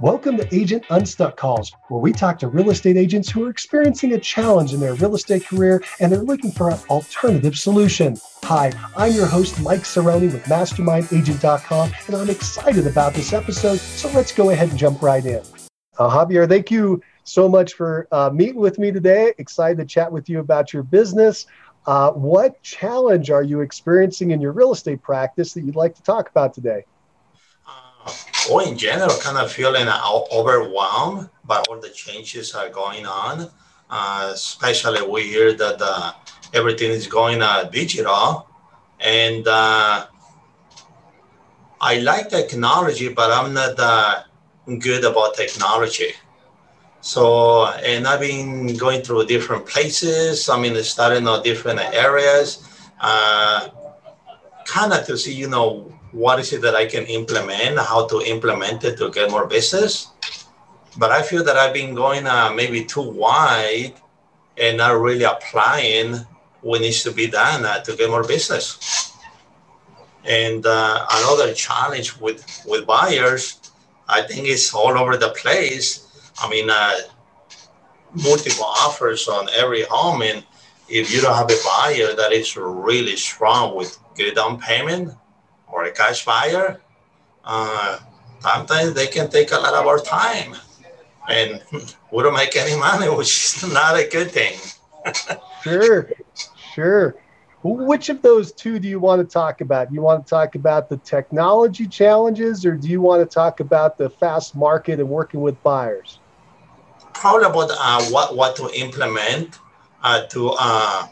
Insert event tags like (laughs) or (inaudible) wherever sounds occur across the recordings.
Welcome to Agent Unstuck Calls, where we talk to real estate agents who are experiencing a challenge in their real estate career and they're looking for an alternative solution. Hi, I'm your host, Mike Cerrone with MastermindAgent.com, and I'm excited about this episode, so let's go ahead and jump right in. Uh, Javier, thank you so much for uh, meeting with me today. Excited to chat with you about your business. Uh, what challenge are you experiencing in your real estate practice that you'd like to talk about today? Or in general, kind of feeling overwhelmed by all the changes are going on. Uh, especially we hear that uh, everything is going uh, digital, and uh, I like technology, but I'm not uh, good about technology. So, and I've been going through different places. I mean, starting on different areas, uh, kind of to see, you know, what is it that I can implement, how to implement it to get more business. But I feel that I've been going uh, maybe too wide and not really applying what needs to be done uh, to get more business. And uh, another challenge with, with buyers, I think it's all over the place. I mean, uh, multiple offers on every home. And if you don't have a buyer that is really strong with good down payment, or a cash buyer, uh, sometimes they can take a lot of our time and (laughs) we don't make any money, (laughs) which is not a good thing. (laughs) sure, sure. Which of those two do you want to talk about? You want to talk about the technology challenges, or do you want to talk about the fast market and working with buyers? Probably about uh, what what to implement uh, to uh,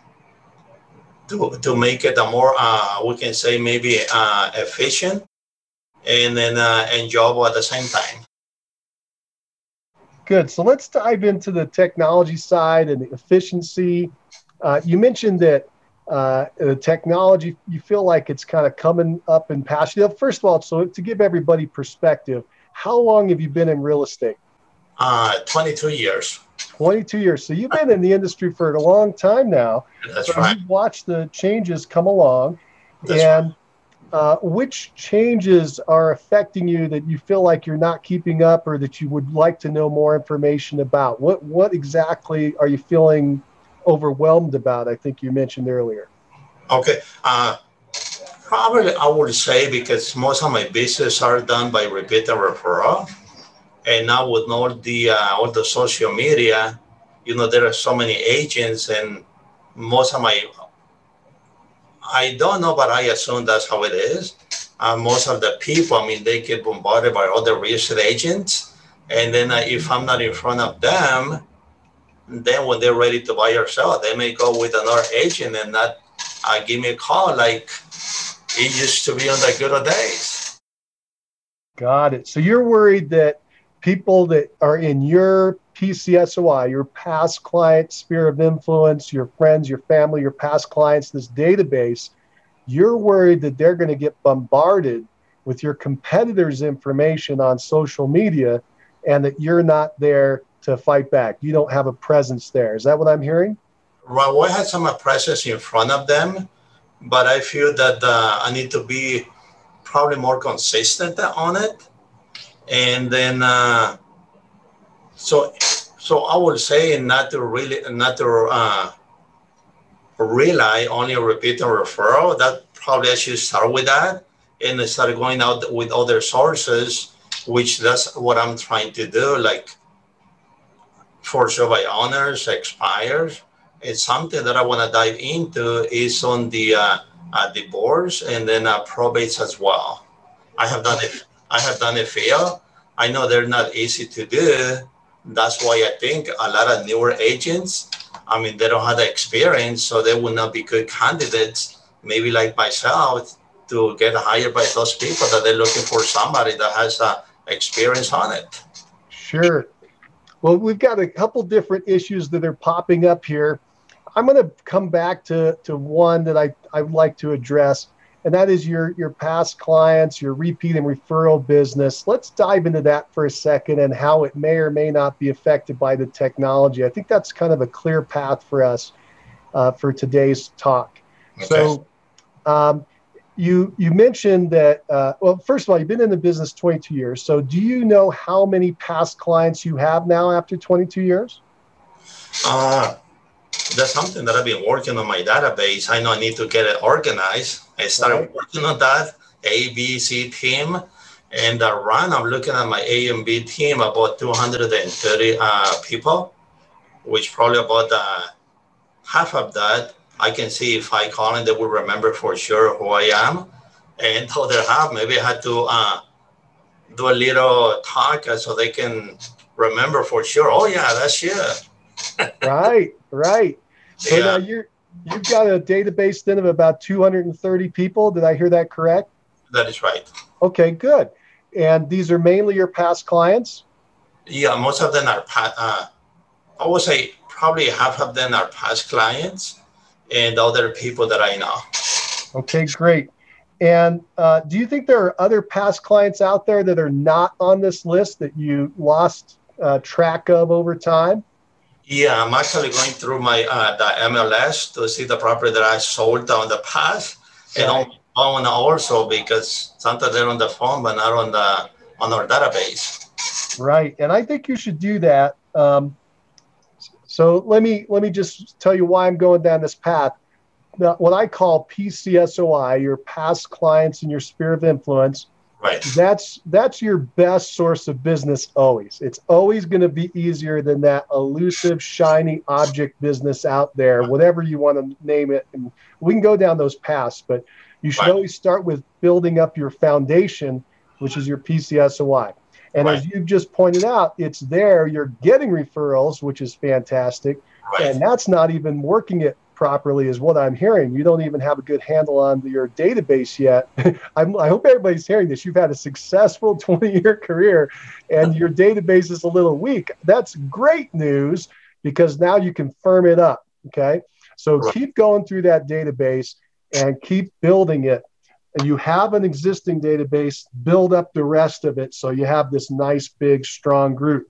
to, to make it a more, uh, we can say maybe uh, efficient and then uh, enjoyable at the same time. Good. So let's dive into the technology side and the efficiency. Uh, you mentioned that uh, the technology, you feel like it's kind of coming up in passion. First of all, so to give everybody perspective, how long have you been in real estate? Uh, 22 years. 22 years. So you've been in the industry for a long time now. That's so right. You've watched the changes come along. That's and right. uh, which changes are affecting you that you feel like you're not keeping up or that you would like to know more information about? What, what exactly are you feeling overwhelmed about? I think you mentioned earlier. Okay. Uh, probably I would say because most of my business are done by repeat and referral and now with all the uh, all the social media, you know, there are so many agents, and most of my I don't know, but I assume that's how it is. Uh, most of the people, I mean, they get bombarded by other real estate agents, and then uh, if I'm not in front of them, then when they're ready to buy or sell, they may go with another agent and not uh, give me a call like it used to be on the good old days. Got it. So you're worried that people that are in your PCSOI, your past client sphere of influence, your friends, your family, your past clients, this database, you're worried that they're going to get bombarded with your competitors' information on social media and that you're not there to fight back. You don't have a presence there. Is that what I'm hearing? Well, I had some presence in front of them, but I feel that uh, I need to be probably more consistent on it and then uh, so so I would say not to really not to uh, rely only on repeat and referral. That probably I should start with that and start going out with other sources, which that's what I'm trying to do. Like for sure by owners, expires. It's something that I want to dive into is on the uh, uh, divorce and then uh, probates as well. I have done it I have done a fail. I know they're not easy to do. That's why I think a lot of newer agents, I mean, they don't have the experience, so they will not be good candidates, maybe like myself, to get hired by those people that they're looking for somebody that has uh, experience on it. Sure. Well, we've got a couple different issues that are popping up here. I'm going to come back to, to one that I, I would like to address and that is your your past clients, your repeat and referral business. Let's dive into that for a second and how it may or may not be affected by the technology. I think that's kind of a clear path for us uh, for today's talk. Okay. So, um, you you mentioned that. Uh, well, first of all, you've been in the business 22 years. So, do you know how many past clients you have now after 22 years? Uh, that's something that I've been working on my database. I know I need to get it organized. I started right. working on that A, B, C team. And I run, I'm looking at my A and B team, about 230 uh, people, which probably about uh, half of that, I can see if I call and they will remember for sure who I am. And the other half, maybe I had to uh, do a little talk so they can remember for sure. Oh yeah, that's you. Right, right. So yeah. now you're you've got a database then of about 230 people. Did I hear that correct? That is right. Okay, good. And these are mainly your past clients? Yeah, most of them are, uh, I would say probably half of them are past clients and other people that I know. Okay, great. And uh, do you think there are other past clients out there that are not on this list that you lost uh, track of over time? Yeah, I'm actually going through my uh, the MLS to see the property that I sold on the past, and on phone also because sometimes they're on the phone but not on the on our database. Right, and I think you should do that. Um, so let me let me just tell you why I'm going down this path. Now, what I call PCSOI, your past clients and your sphere of influence, Right. That's that's your best source of business always. It's always going to be easier than that elusive, shiny object business out there, whatever you want to name it. And we can go down those paths, but you should right. always start with building up your foundation, which is your PCSOI. And right. as you've just pointed out, it's there. You're getting referrals, which is fantastic. Right. And that's not even working it properly is what I'm hearing. You don't even have a good handle on your database yet. (laughs) i hope everybody's hearing this. You've had a successful (laughs) 20 year career and your database is a little weak. That's great news because now you can firm it up. Okay. So keep going through that database and keep building it. And you have an existing database, build up the rest of it so you have this nice, big, strong group.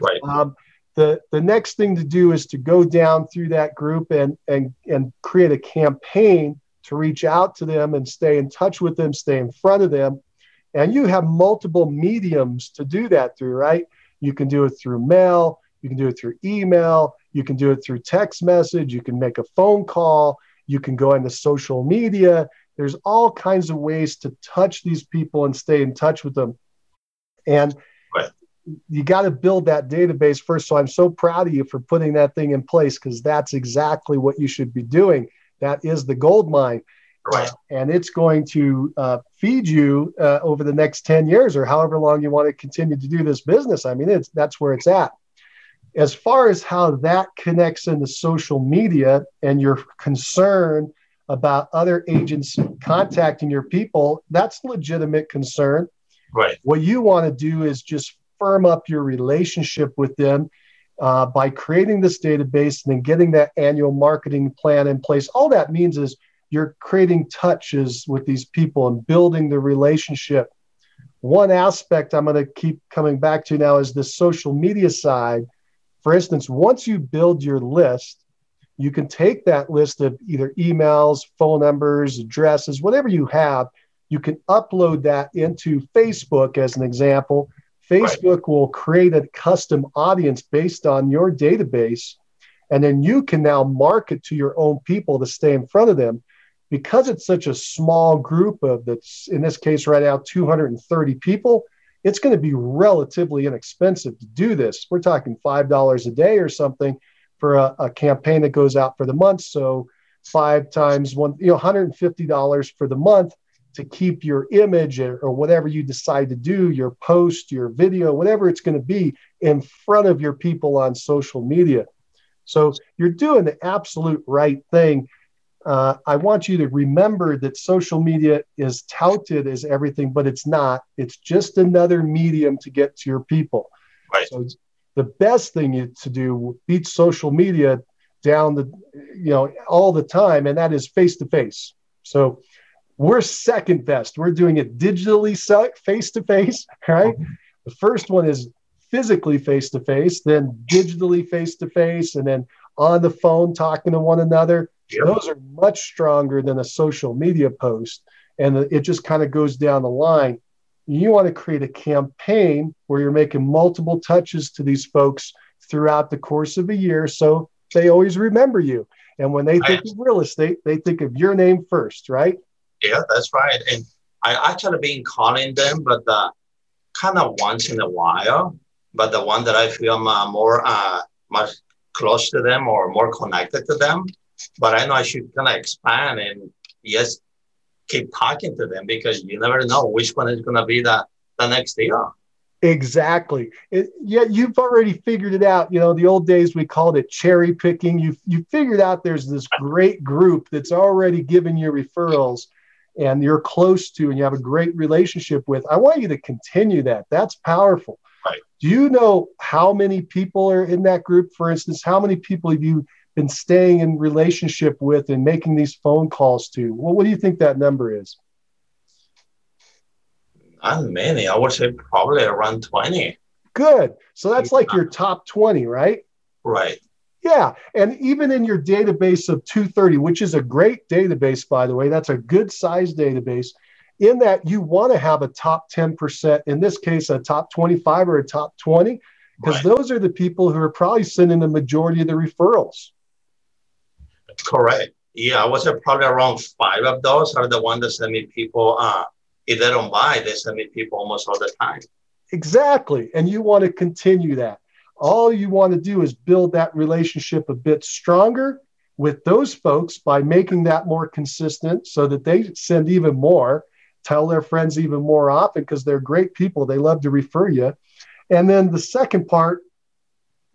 Right. Um, the the next thing to do is to go down through that group and and and create a campaign to reach out to them and stay in touch with them stay in front of them. And you have multiple mediums to do that through right? You can do it through mail you can do it through email you can do it through text message you can make a phone call you can go into social media. There's all kinds of ways to touch these people and stay in touch with them. And you got to build that database first. So I'm so proud of you for putting that thing in place because that's exactly what you should be doing. That is the gold mine. Right. Uh, and it's going to uh, feed you uh, over the next 10 years or however long you want to continue to do this business. I mean, it's that's where it's at. As far as how that connects into social media and your concern about other agents contacting your people, that's legitimate concern. Right. What you want to do is just firm up your relationship with them uh, by creating this database and then getting that annual marketing plan in place. All that means is you're creating touches with these people and building the relationship. One aspect I'm going to keep coming back to now is the social media side. For instance, once you build your list, you can take that list of either emails, phone numbers, addresses, whatever you have, you can upload that into Facebook as an example Facebook right. will create a custom audience based on your database. And then you can now market to your own people to stay in front of them. Because it's such a small group of that's in this case right now 230 people, it's going to be relatively inexpensive to do this. We're talking five dollars a day or something for a, a, campaign that goes out for the month. So five times one, you know, $150 for the month to keep your image or, whatever you decide to do, your post, your video, whatever it's going to be, in front of your people on social media. So you're doing the absolute right thing. Uh, I want you to remember that social media is touted as everything, but it's not. It's just another medium to get to your people. Right. So the best thing you, to do beat social media down the you know all the time, and that is face to face. So we're second best. We're doing it digitally, face to face, right? Mm-hmm. The first one is physically face to face, then digitally face to face, and then on the phone talking to one another. Yep. Those are much stronger than a social media post. and it just kind of goes down the line. You want to create a campaign where you're making multiple touches to these folks throughout the course of a year so they always remember you. And when they think of real estate, they think of your name first, right? Yeah, that's right. And I actually been calling them, but uh, kind of once in a while. But the one that I feel uh, more uh, much close to them or more connected to them. But I know I should kind of expand and yes, keep talking to them because you never know which one is going to be the, the next deal. Exactly. It, yeah, you've already figured it out. You know, the old days we called it cherry picking. You you figured out there's this great group that's already given you referrals and you're close to and you have a great relationship with. I want you to continue that. That's powerful. Right. Do you know how many people are in that group? For instance, how many people have you been staying in relationship with and making these phone calls to? Well, what do you think that number is? Not many. I would say probably around 20. Good. So that's like your top 20, right? Right. Yeah. And even in your database of 230, which is a great database, by the way, that's a good size database. In that, you want to have a top 10%, in this case, a top 25 or a top 20, because right. those are the people who are probably sending the majority of the referrals. Correct. Yeah, I was probably around five of those are the ones that send me people. Uh, if they don't buy, they send me people almost all the time. Exactly. And you want to continue that. All you want to do is build that relationship a bit stronger with those folks by making that more consistent so that they send even more, tell their friends even more often because they're great people. They love to refer you. And then the second part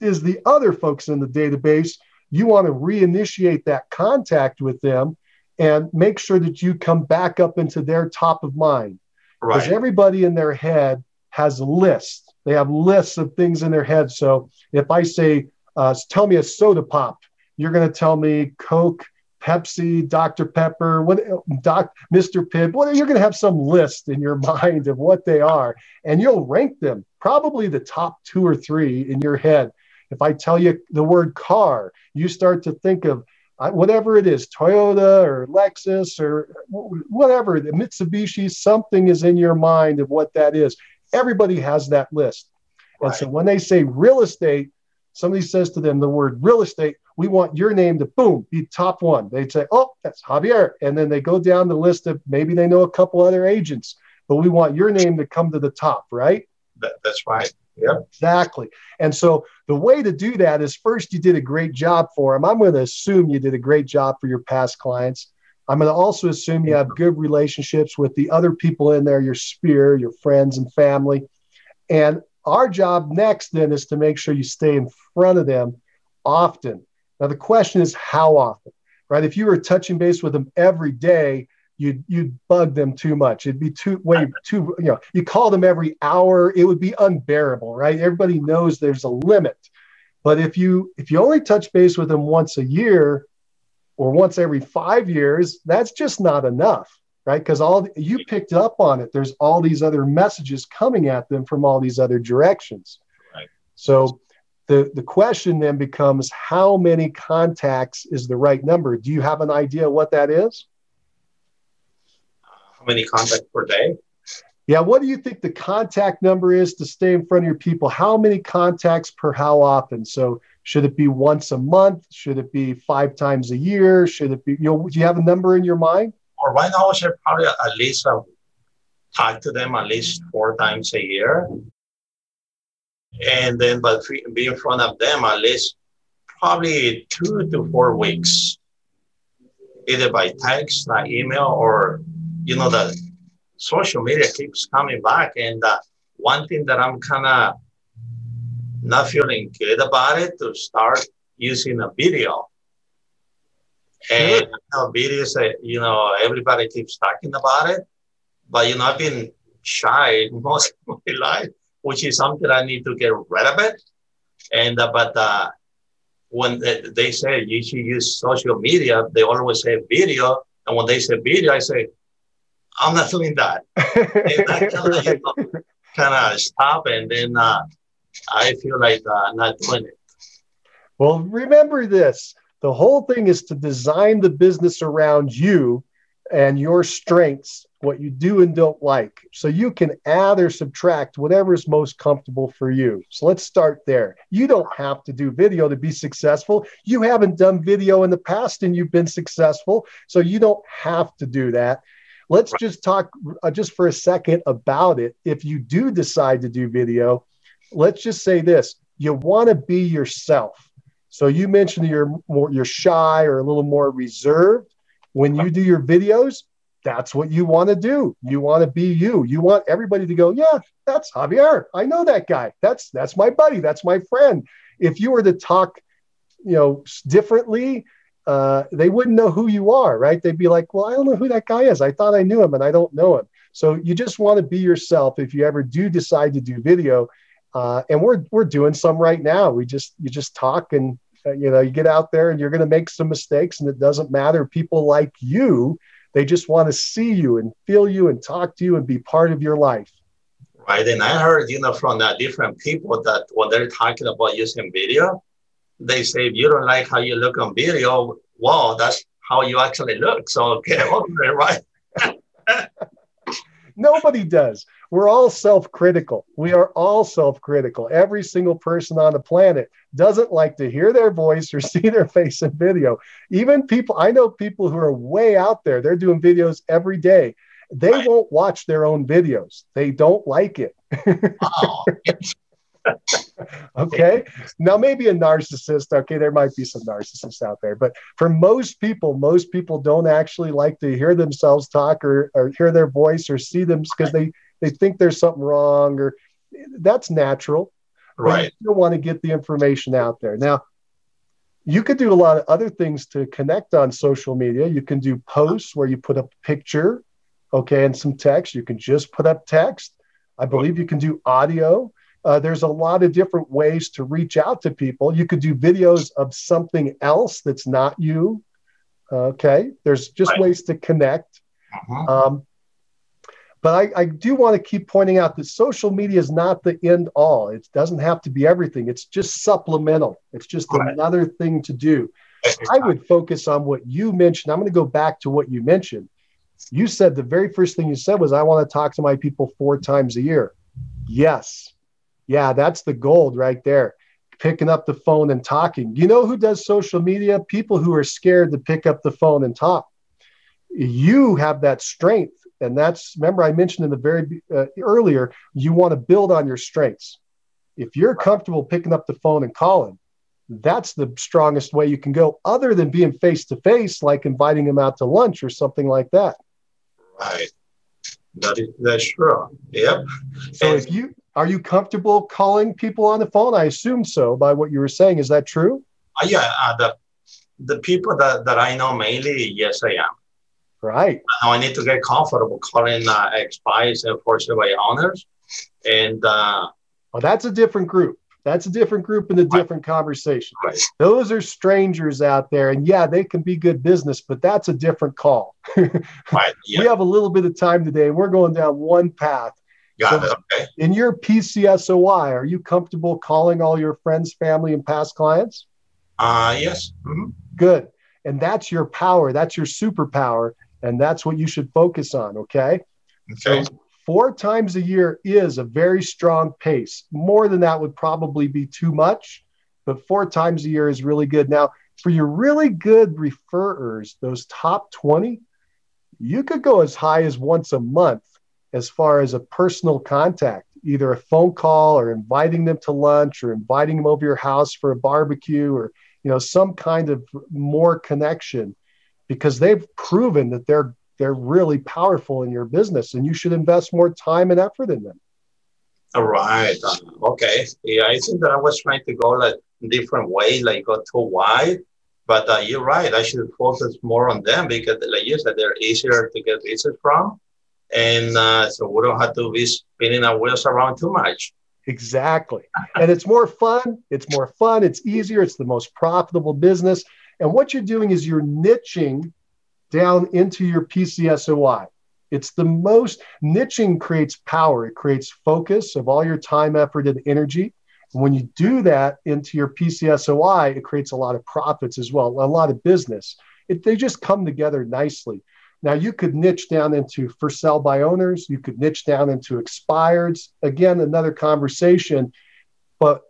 is the other folks in the database. You want to reinitiate that contact with them and make sure that you come back up into their top of mind. Because right. everybody in their head has a list. They have lists of things in their head. So if I say, uh, tell me a soda pop, you're going to tell me Coke, Pepsi, Dr. Pepper, what, Doc, Mr. Pibb. What, you're going to have some list in your (laughs) mind of what they are, and you'll rank them probably the top two or three in your head. If I tell you the word car, you start to think of uh, whatever it is Toyota or Lexus or whatever, the Mitsubishi, something is in your mind of what that is. Everybody has that list. Right. And so when they say real estate, somebody says to them the word real estate, we want your name to boom, be top one. They'd say, oh, that's Javier. And then they go down the list of maybe they know a couple other agents, but we want your name to come to the top, right? That, that's right. Yeah. Exactly. And so the way to do that is first, you did a great job for them. I'm going to assume you did a great job for your past clients. I'm going to also assume you have good relationships with the other people in there, your sphere, your friends and family. And our job next then is to make sure you stay in front of them often. Now, the question is how often, right? If you were touching base with them every day, you'd, you'd bug them too much. It'd be too, way too, you know, you call them every hour, it would be unbearable, right? Everybody knows there's a limit. But if you if you only touch base with them once a year, or once every five years, that's just not enough, right? Because all you picked up on it. There's all these other messages coming at them from all these other directions. Right. So the the question then becomes how many contacts is the right number? Do you have an idea what that is? How many contacts per day? Yeah, what do you think the contact number is to stay in front of your people? How many contacts per how often? So should it be once a month? Should it be five times a year? Should it be, you know, do you have a number in your mind? Or right now, I should probably at least uh, talk to them at least four times a year. And then, but be in front of them at least probably two to four weeks, either by text, by email, or, you know, the social media keeps coming back. And uh, one thing that I'm kind of not feeling good about it to start using a video. And you know, videos, you know, everybody keeps talking about it, but you know, I've been shy (laughs) most of my life, which is something I need to get rid of it. And uh, but uh, when they, they say you should use social media, they always say video, and when they say video, I say I'm not doing that. (laughs) and I kind of, you know, kind of stop, and then uh, I feel like uh, not doing it. Well, remember this the whole thing is to design the business around you and your strengths what you do and don't like. So you can add or subtract whatever is most comfortable for you. So let's start there. You don't have to do video to be successful. You haven't done video in the past and you've been successful. So you don't have to do that. Let's just talk uh, just for a second about it. If you do decide to do video, let's just say this you want to be yourself. So you mentioned you're more you're shy or a little more reserved. When you do your videos, that's what you want to do. You want to be you. You want everybody to go, yeah, that's Javier. I know that guy. That's that's my buddy. That's my friend. If you were to talk, you know, differently, uh, they wouldn't know who you are, right? They'd be like, well, I don't know who that guy is. I thought I knew him, and I don't know him. So you just want to be yourself. If you ever do decide to do video, uh, and we're we're doing some right now. We just you just talk and uh, you know you get out there and you're going to make some mistakes, and it doesn't matter. People like you they just want to see you and feel you and talk to you and be part of your life. Right. And I heard, you know, from the different people that when they're talking about using video, they say, if you don't like how you look on video, well, that's how you actually look. So get over it, right? Nobody does. We're all self critical. We are all self critical. Every single person on the planet doesn't like to hear their voice or (laughs) see their face in video. Even people, I know people who are way out there, they're doing videos every day. They won't watch their own videos, they don't like it. oh, (laughs) okay. Now, maybe a narcissist. Okay, there might be some narcissists out there, but for most people, most people don't actually like to hear themselves talk or, or hear their voice or see them because they they think there's something wrong or that's natural. Right. You still want to get the information out there. Now, you could do a lot of other things to connect on social media. You can do posts where you put up a picture, okay, and some text. You can just put up text. I believe you can do audio. Uh, there's a lot of different ways to reach out to people. You could do videos of something else that's not you. Okay. There's just right. ways to connect. Uh-huh. Um, but I, I do want to keep pointing out that social media is not the end all. It doesn't have to be everything. It's just supplemental. It's just right. another thing to do. I would focus on what you mentioned. I'm going to go back to what you mentioned. You said the very first thing you said was, I want to talk to my people four times a year. Yes, yeah, that's the gold right there. Picking up the phone and talking. You know who does social media? People who are scared to pick up the phone and talk. You have that strength. And that's, remember, I mentioned in the very uh, earlier, you want to build on your strengths. If you're comfortable picking up the phone and calling, that's the strongest way you can go, other than being face to face, like inviting them out to lunch or something like that. Right. That is that's true. Yep. So and, if you are you comfortable calling people on the phone? I assume so by what you were saying. Is that true? Uh, yeah, uh, the the people that, that I know mainly, yes, I am. Right. Now I need to get comfortable calling uh, expires and by owners, and uh, well, that's a different group. That's a different group and a different right. conversation. Right. Those are strangers out there, and yeah, they can be good business, but that's a different call. (laughs) right. Yeah. We have a little bit of time today. We're going down one path Got so it. Okay. In your PCSOI, are you comfortable calling all your friends, family, and past clients? Uh, yes. Mm-hmm. Good. And that's your power. That's your superpower. And that's what you should focus on. Okay. Okay. So four times a year is a very strong pace. More than that would probably be too much, but four times a year is really good. Now, for your really good referrers, those top 20, you could go as high as once a month as far as a personal contact, either a phone call or inviting them to lunch or inviting them over your house for a barbecue or you know some kind of more connection because they've proven that they're they're really powerful in your business and you should invest more time and effort in them. All right. Uh, okay. Yeah, I think that I was trying to go like different way, like go too wide. But uh, you're right. I should focus more on them because, like you said, they're easier to get business from and uh, so we don't have to be spinning our wheels around too much. Exactly, and it's more fun. It's more fun. It's easier. It's the most profitable business. And what you're doing is you're niching down into your PCSOI. It's the most niching creates power. It creates focus of all your time, effort, and energy. And when you do that into your PCSOI, it creates a lot of profits as well, a lot of business. It, they just come together nicely Now you could niche down into for sale by owners, you could niche down into expireds. Again, another conversation, but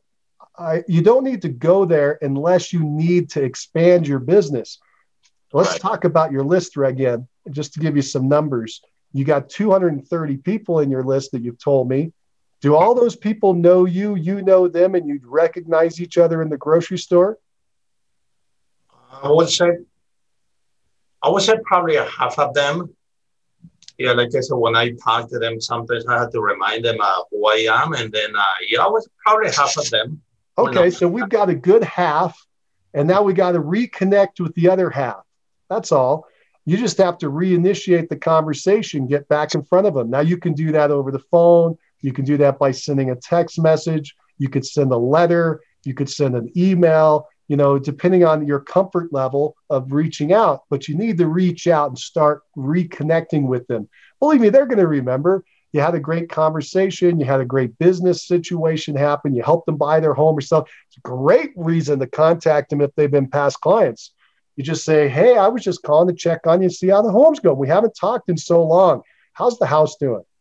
I, you don't need to go there unless you need to expand your business. Let's right. talk about your list again, just to give you some numbers. You got 230 people in your list that you've told me. Do all those people know you? You know them, and you recognize each other in the grocery store? I would say, I would say probably a half of them. Yeah, like I said, when I talk to them, sometimes I have to remind them uh, who I am, and then uh, yeah, I was probably half of them. Okay, so we've got a good half, and now we got to reconnect with the other half. That's all. You just have to reinitiate the conversation, get back in front of them. Now you can do that over the phone. You can do that by sending a text message. You could send a letter. You could send an email, you know, depending on your comfort level of reaching out. But you need to reach out and start reconnecting with them. Believe me, they're going to remember. You had a great conversation. You had a great business situation happen. You helped them buy their home or stuff. It's a great reason to contact them if they've been past clients. You just say, Hey, I was just calling to check on you, see how the home's going. We haven't talked in so long. How's the house doing? (laughs)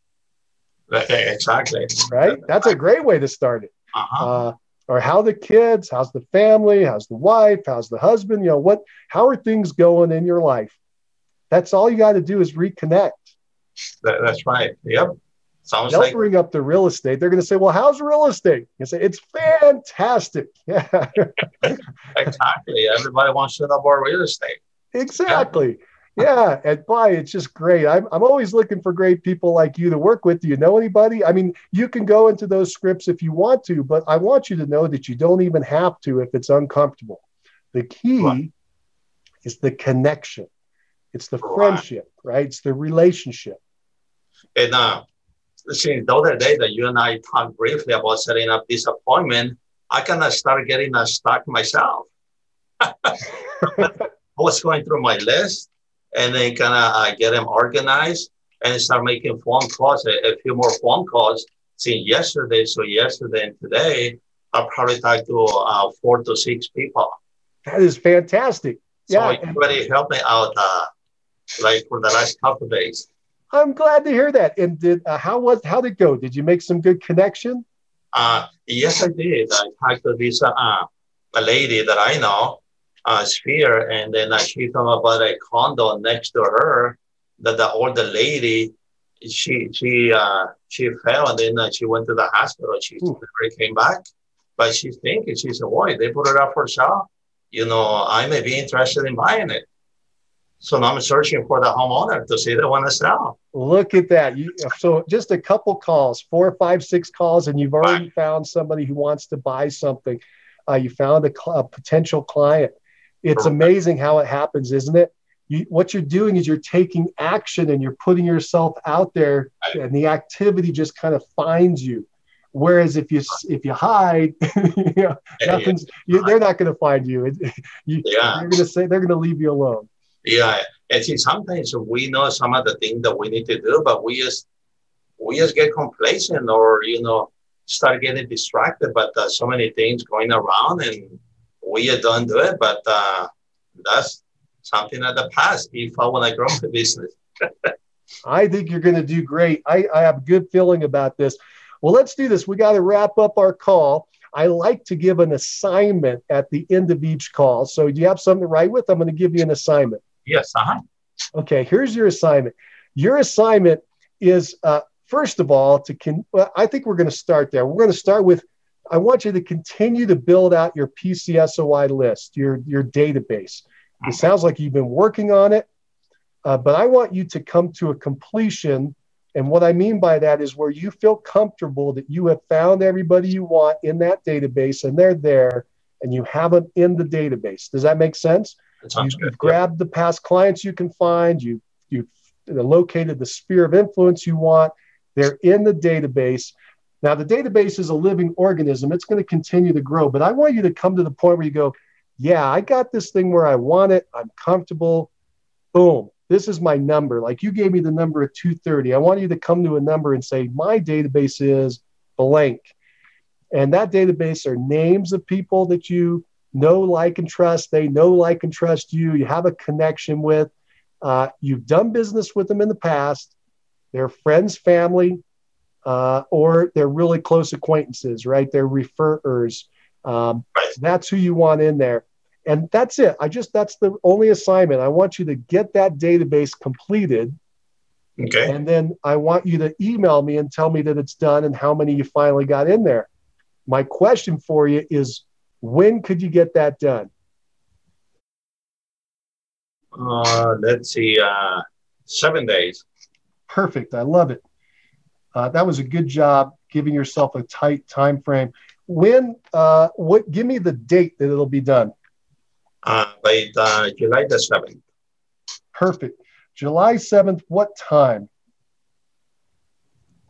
Exactly. Right? That's a great way to start it. Uh-huh. Uh, or how the kids, how's the family, how's the wife, how's the husband, you know, what, how are things going in your life? That's all you got to do is reconnect. That, that's right. Yep. Sounds They'll like... bring up the real estate. They're going to say, "Well, how's real estate?" You say, "It's fantastic." (laughs) Yeah. exactly. Everybody wants to know about real estate. Exactly. Yeah. yeah. And boy, it's just great. I'm, I'm always looking for great people like you to work with. Do you know anybody? I mean, you can go into those scripts if you want to, but I want you to know that you don't even have to if it's uncomfortable. The key right. is the connection. It's the right. friendship, right? It's the relationship. And uh, since the other day that you and I talked briefly about setting up this appointment, I kind of started getting uh, stuck myself. (laughs) I was going through my list and then kind of uh, get them organized and start making phone calls, a, a, few more phone calls since yesterday. So yesterday and today, I probably talked to uh, four to six people. That is fantastic. So yeah. everybody helped me out uh, like for the last couple days. I'm glad to hear that. And did uh, how was how did it go? Did you make some good connection? Uh, yes, I did. I talked to this uh, a lady that I know, uh, Sphere, and then uh, she told about a condo next to her that the older lady, she she uh, she fell and then uh, she went to the hospital. She Ooh. never came back, but she's thinking she said, "Boy, they put it up for sale. You know, I may be interested in buying it." So now I'm searching for the homeowner to see they want to sell. Look at that. You, so just a couple calls, four, five, six calls, and you've already right. found somebody who wants to buy something. Uh, you found a, a, potential client. It's amazing how it happens, isn't it? You, what you're doing is you're taking action and you're putting yourself out there, right. and the activity just kind of finds you. Whereas if you if you hide, (laughs) you know, nothing's, you, they're not going to find you. (laughs) you yeah. They're going to say they're going to leave you alone. Yeah, see, sometimes we know some of the things that we need to do, but we just we just get complacent or you know start getting distracted. But uh, so many things going around, and we don't do it. But uh, that's something of the past. If I want to grow my (laughs) business. (laughs) I think you're going to do great. I, I have a good feeling about this. Well, let's do this. We got to wrap up our call. I like to give an assignment at the end of each call. So, do you have something to write with? I'm going to give you an assignment. Yes. Uh-huh. Okay, here's your assignment. Your assignment is, uh, first of all, to con- well, I think we're going to start there. We're going to start with I want you to continue to build out your PCSOI list, your, your database. It sounds like you've been working on it, uh, but I want you to come to a completion. And what I mean by that is where you feel comfortable that you have found everybody you want in that database and they're there and you have them in the database. Does that make sense? You, have grabbed the past clients you can find. You you've uh, located the sphere of influence you want. They're in the database. Now the database is a living organism. It's going to continue to grow. But I want you to come to the point where you go, yeah, I got this thing where I want it. I'm comfortable. Boom. This is my number. Like you gave me the number of 230. I want you to come to a number and say, my database is blank. And that database are names of people that you know, like, and trust. They know, like, and trust you. You have a connection with. Uh, you've done business with them in the past. They're friends, family, uh, or they're really close acquaintances, right? They're referrers. Um, that's who you want in there. And that's it. I just, that's the only assignment. I want you to get that database completed. Okay. And then I want you to email me and tell me that it's done and how many you finally got in there. My question for you is when could you get that done? Uh, let's see, uh, seven days. Perfect. I love it. Uh, that was a good job giving yourself a tight time frame. When? Uh, what? Give me the date that it'll be done. Uh, by the July the seventh. Perfect. July seventh. What time?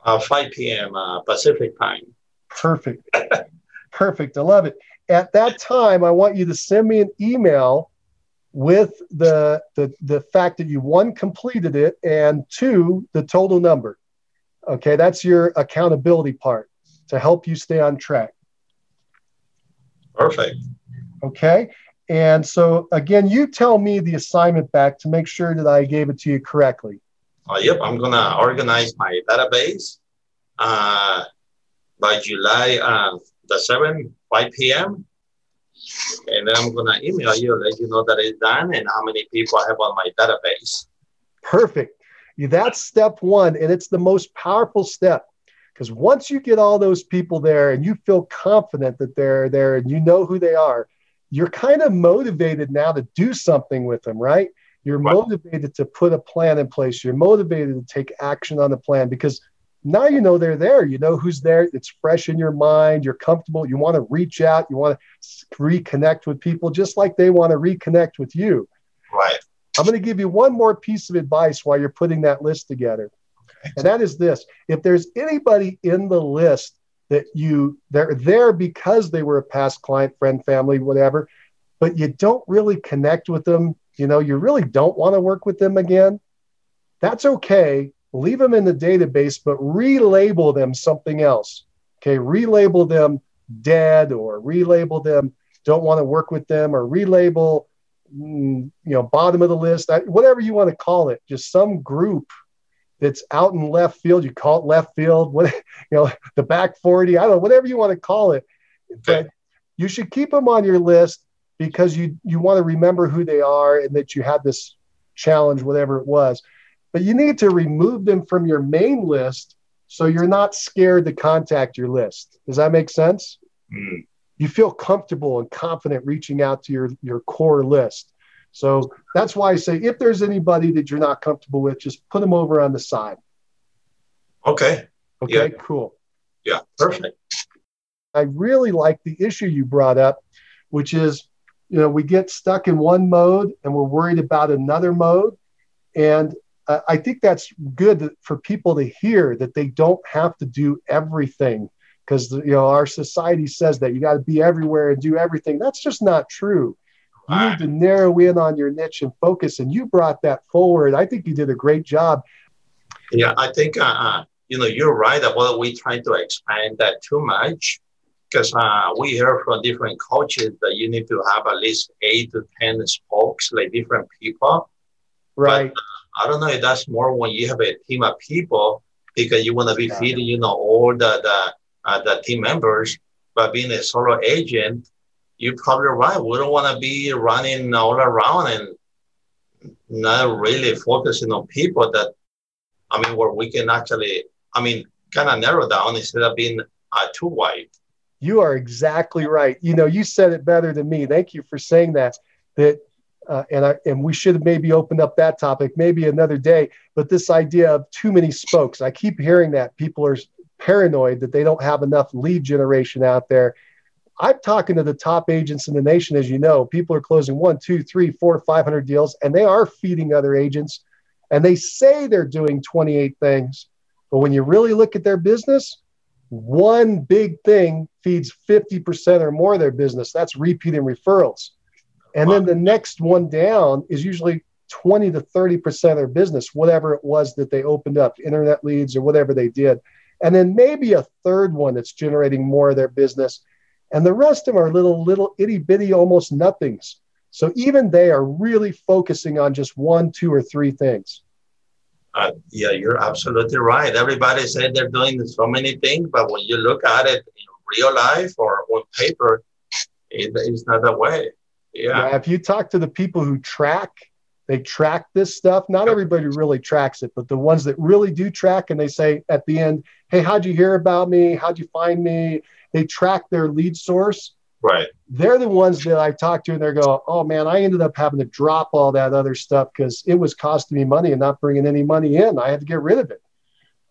Uh, 5 p.m. Uh, Pacific time. Perfect. (laughs) Perfect. I love it. At that time, I want you to send me an email with the, the, the fact that you one completed it and two, the total number. Okay, that's your accountability part to help you stay on track. Perfect. Okay. And so again, you tell me the assignment back to make sure that I gave it to you correctly. Uh, yep, I'm gonna organize my database uh, by July uh, the 7th, 5 p.m. And then I'm gonna email you, let you know that it's done and how many people I have on my database. Perfect. That's step one, and it's the most powerful step because once you get all those people there and you feel confident that they're there and you know who they are, you're kind of motivated now to do something with them, right? You're right. motivated to put a plan in place. You're motivated to take action on the plan because now you know they're there. You know who's there. It's fresh in your mind. You're comfortable. You want to reach out. You want to reconnect with people just like they want to reconnect with you. Right. I'm going to give you one more piece of advice while you're putting that list together. And that is this if there's anybody in the list that you they're there because they were a past client, friend, family, whatever, but you don't really connect with them, you know, you really don't want to work with them again, that's okay. Leave them in the database, but relabel them something else. Okay, relabel them dead or relabel them don't want to work with them or relabel mm, you know bottom of the list whatever you want to call it just some group that's out in left field. You call it left field, what (laughs) you know, the back 40, I don't know, whatever you want to call it. But you should keep them on your list because you you want to remember who they are and that you had this challenge, whatever it was. But you need to remove them from your main list so you're not scared to contact your list. Does that make sense? Mm. You feel comfortable and confident reaching out to your, your core list. So that's why I say if there's anybody that you're not comfortable with, just put them over on the side. Okay. Okay, yeah. cool. Yeah, perfect. I really like the issue you brought up, which is, you know, we get stuck in one mode and we're worried about another mode. And uh, I think that's good for people to hear that they don't have to do everything because, you know, our society says that you got to be everywhere and do everything. That's just not true. You need to narrow in on your niche and focus. And you brought that forward. I think you did a great job. Yeah, I think uh, uh you know you're right about we trying to expand that too much because uh, we hear from different coaches that you need to have at least eight to ten spokes, like different people. Right. But, uh, I don't know if that's more when you have a team of people because you want to be yeah. feeding, you know, all the the, uh, the team members. But being a solo agent, you're probably right. We don't want to be running all around and not really focusing on people that, I mean, where we can actually, I mean, kind of narrow down instead of being uh, too wide. You are exactly right. You know, you said it better than me. Thank you for saying that. That uh, and I and we should have maybe opened up that topic maybe another day. But this idea of too many spokes, I keep hearing that people are paranoid that they don't have enough lead generation out there I'm talking to the top agents in the nation, as you know. People are closing one, two, three, four, five hundred deals, and they are feeding other agents. And they say they're doing 28 things. But when you really look at their business, one big thing feeds 50% or more of their business. That's repeat and referrals. And then the next one down is usually 20 to 30% of their business, whatever it was that they opened up, internet leads or whatever they did. And then maybe a third one that's generating more of their business and the rest of them are little, little itty bitty, almost nothings. So even they are really focusing on just one, two, or three things. Uh, yeah, you're absolutely right. Everybody said they're doing so many things, but when you look at it in real life or on paper, it, it's not that way. Yeah. If you talk to the people who track, they track this stuff. Not everybody really tracks it, but the ones that really do track and they say at the end, Hey, how'd you hear about me? How'd you find me? They track their lead source. Right. They're the ones that I talk to and they go, Oh man, I ended up having to drop all that other stuff because it was costing me money and not bringing any money in. I had to get rid of it.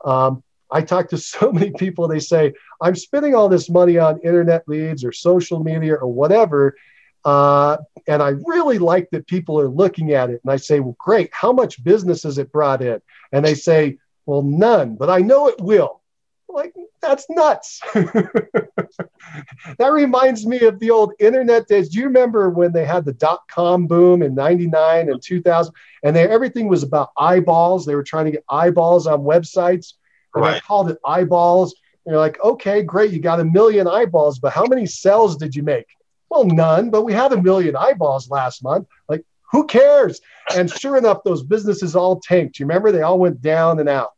Um, I talk to (laughs) so many people, they say, I'm spending all this money on internet leads or social media or whatever. Uh, and I really like that people are looking at it. And I say, Well, great. How much business has it brought in? And they say, Well, none, but I know it will. like, that's nuts. (laughs) that reminds me of the old internet days. Do you remember when they had the dot com boom in 99 and 2000? And they, everything was about eyeballs. They were trying to get eyeballs on websites. And right. they called it eyeballs. And you're like, okay, great. You got a million eyeballs, but how many sales did you make? Well, none, but we had a million eyeballs last month. Like, who cares? And sure enough, those businesses all tanked. You remember they all went down and out.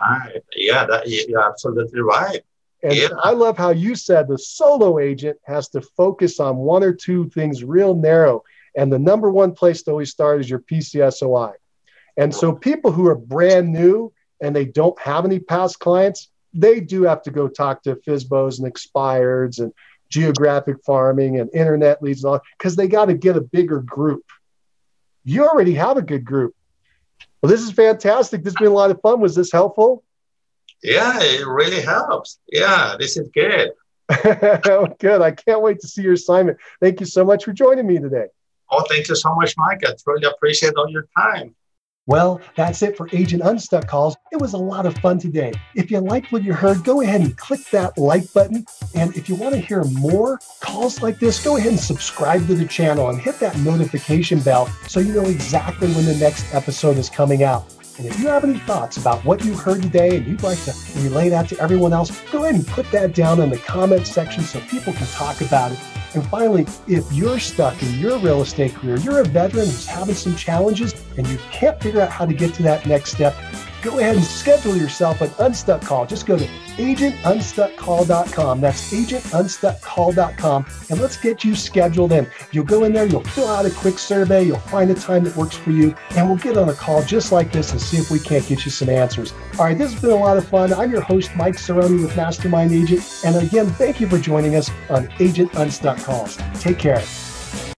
Right. Yeah, that, you're absolutely right. And yeah. I love how you said the solo agent has to focus on one or two things real narrow. And the number one place to always start is your PCSOI. And so people who are brand new and they don't have any past clients, they do have to go talk to FSBOs and expireds and geographic farming and internet leads and all because they got to get a bigger group. You already have a good group. Well, this is fantastic. This has been a lot of fun. Was this helpful? Yeah, it really helps. Yeah, this is good. (laughs) good. I can't wait to see your assignment. Thank you so much for joining me today. Oh, thank you so much, Mike. I truly appreciate all your time. Well, that's it for Agent Unstuck calls. It was a lot of fun today. If you liked what you heard, go ahead and click that like button. And if you want to hear more calls like this, go ahead and subscribe to the channel and hit that notification bell so you know exactly when the next episode is coming out. And if you have any thoughts about what you heard today and you'd like to relay that to everyone else, go ahead and put that down in the comment section so people can talk about it. And finally, if you're stuck in your real estate career, you're a veteran who's having some challenges and you can't figure out how to get to that next step, go ahead and schedule yourself an Unstuck call. Just go to agentunstuckcall.com. That's agentunstuckcall.com. And let's get you scheduled in. You'll go in there, you'll fill out a quick survey, you'll find a time that works for you, and we'll get on a call just like this and see if we can't get you some answers. All right, this has been a lot of fun. I'm your host, Mike Cerrone with Mastermind Agent. And again, thank you for joining us on Agent Unstuck Calls. Take care.